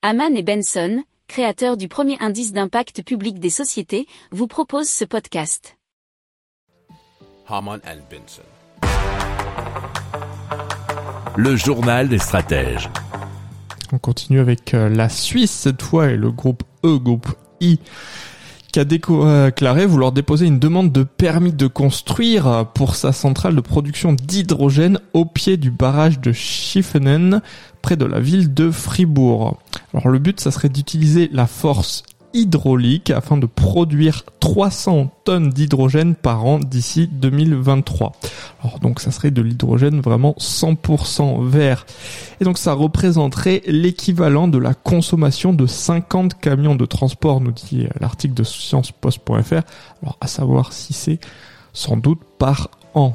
Haman et Benson, créateurs du premier indice d'impact public des sociétés, vous proposent ce podcast. Haman and Benson. Le journal des stratèges. On continue avec euh, la Suisse cette fois et le groupe E, groupe I, qui a déclaré vouloir déposer une demande de permis de construire pour sa centrale de production d'hydrogène au pied du barrage de Schiffenen, près de la ville de Fribourg. Alors le but, ça serait d'utiliser la force hydraulique afin de produire 300 tonnes d'hydrogène par an d'ici 2023. Alors donc ça serait de l'hydrogène vraiment 100% vert. Et donc ça représenterait l'équivalent de la consommation de 50 camions de transport, nous dit l'article de sciencepost.fr. Alors à savoir si c'est sans doute par an.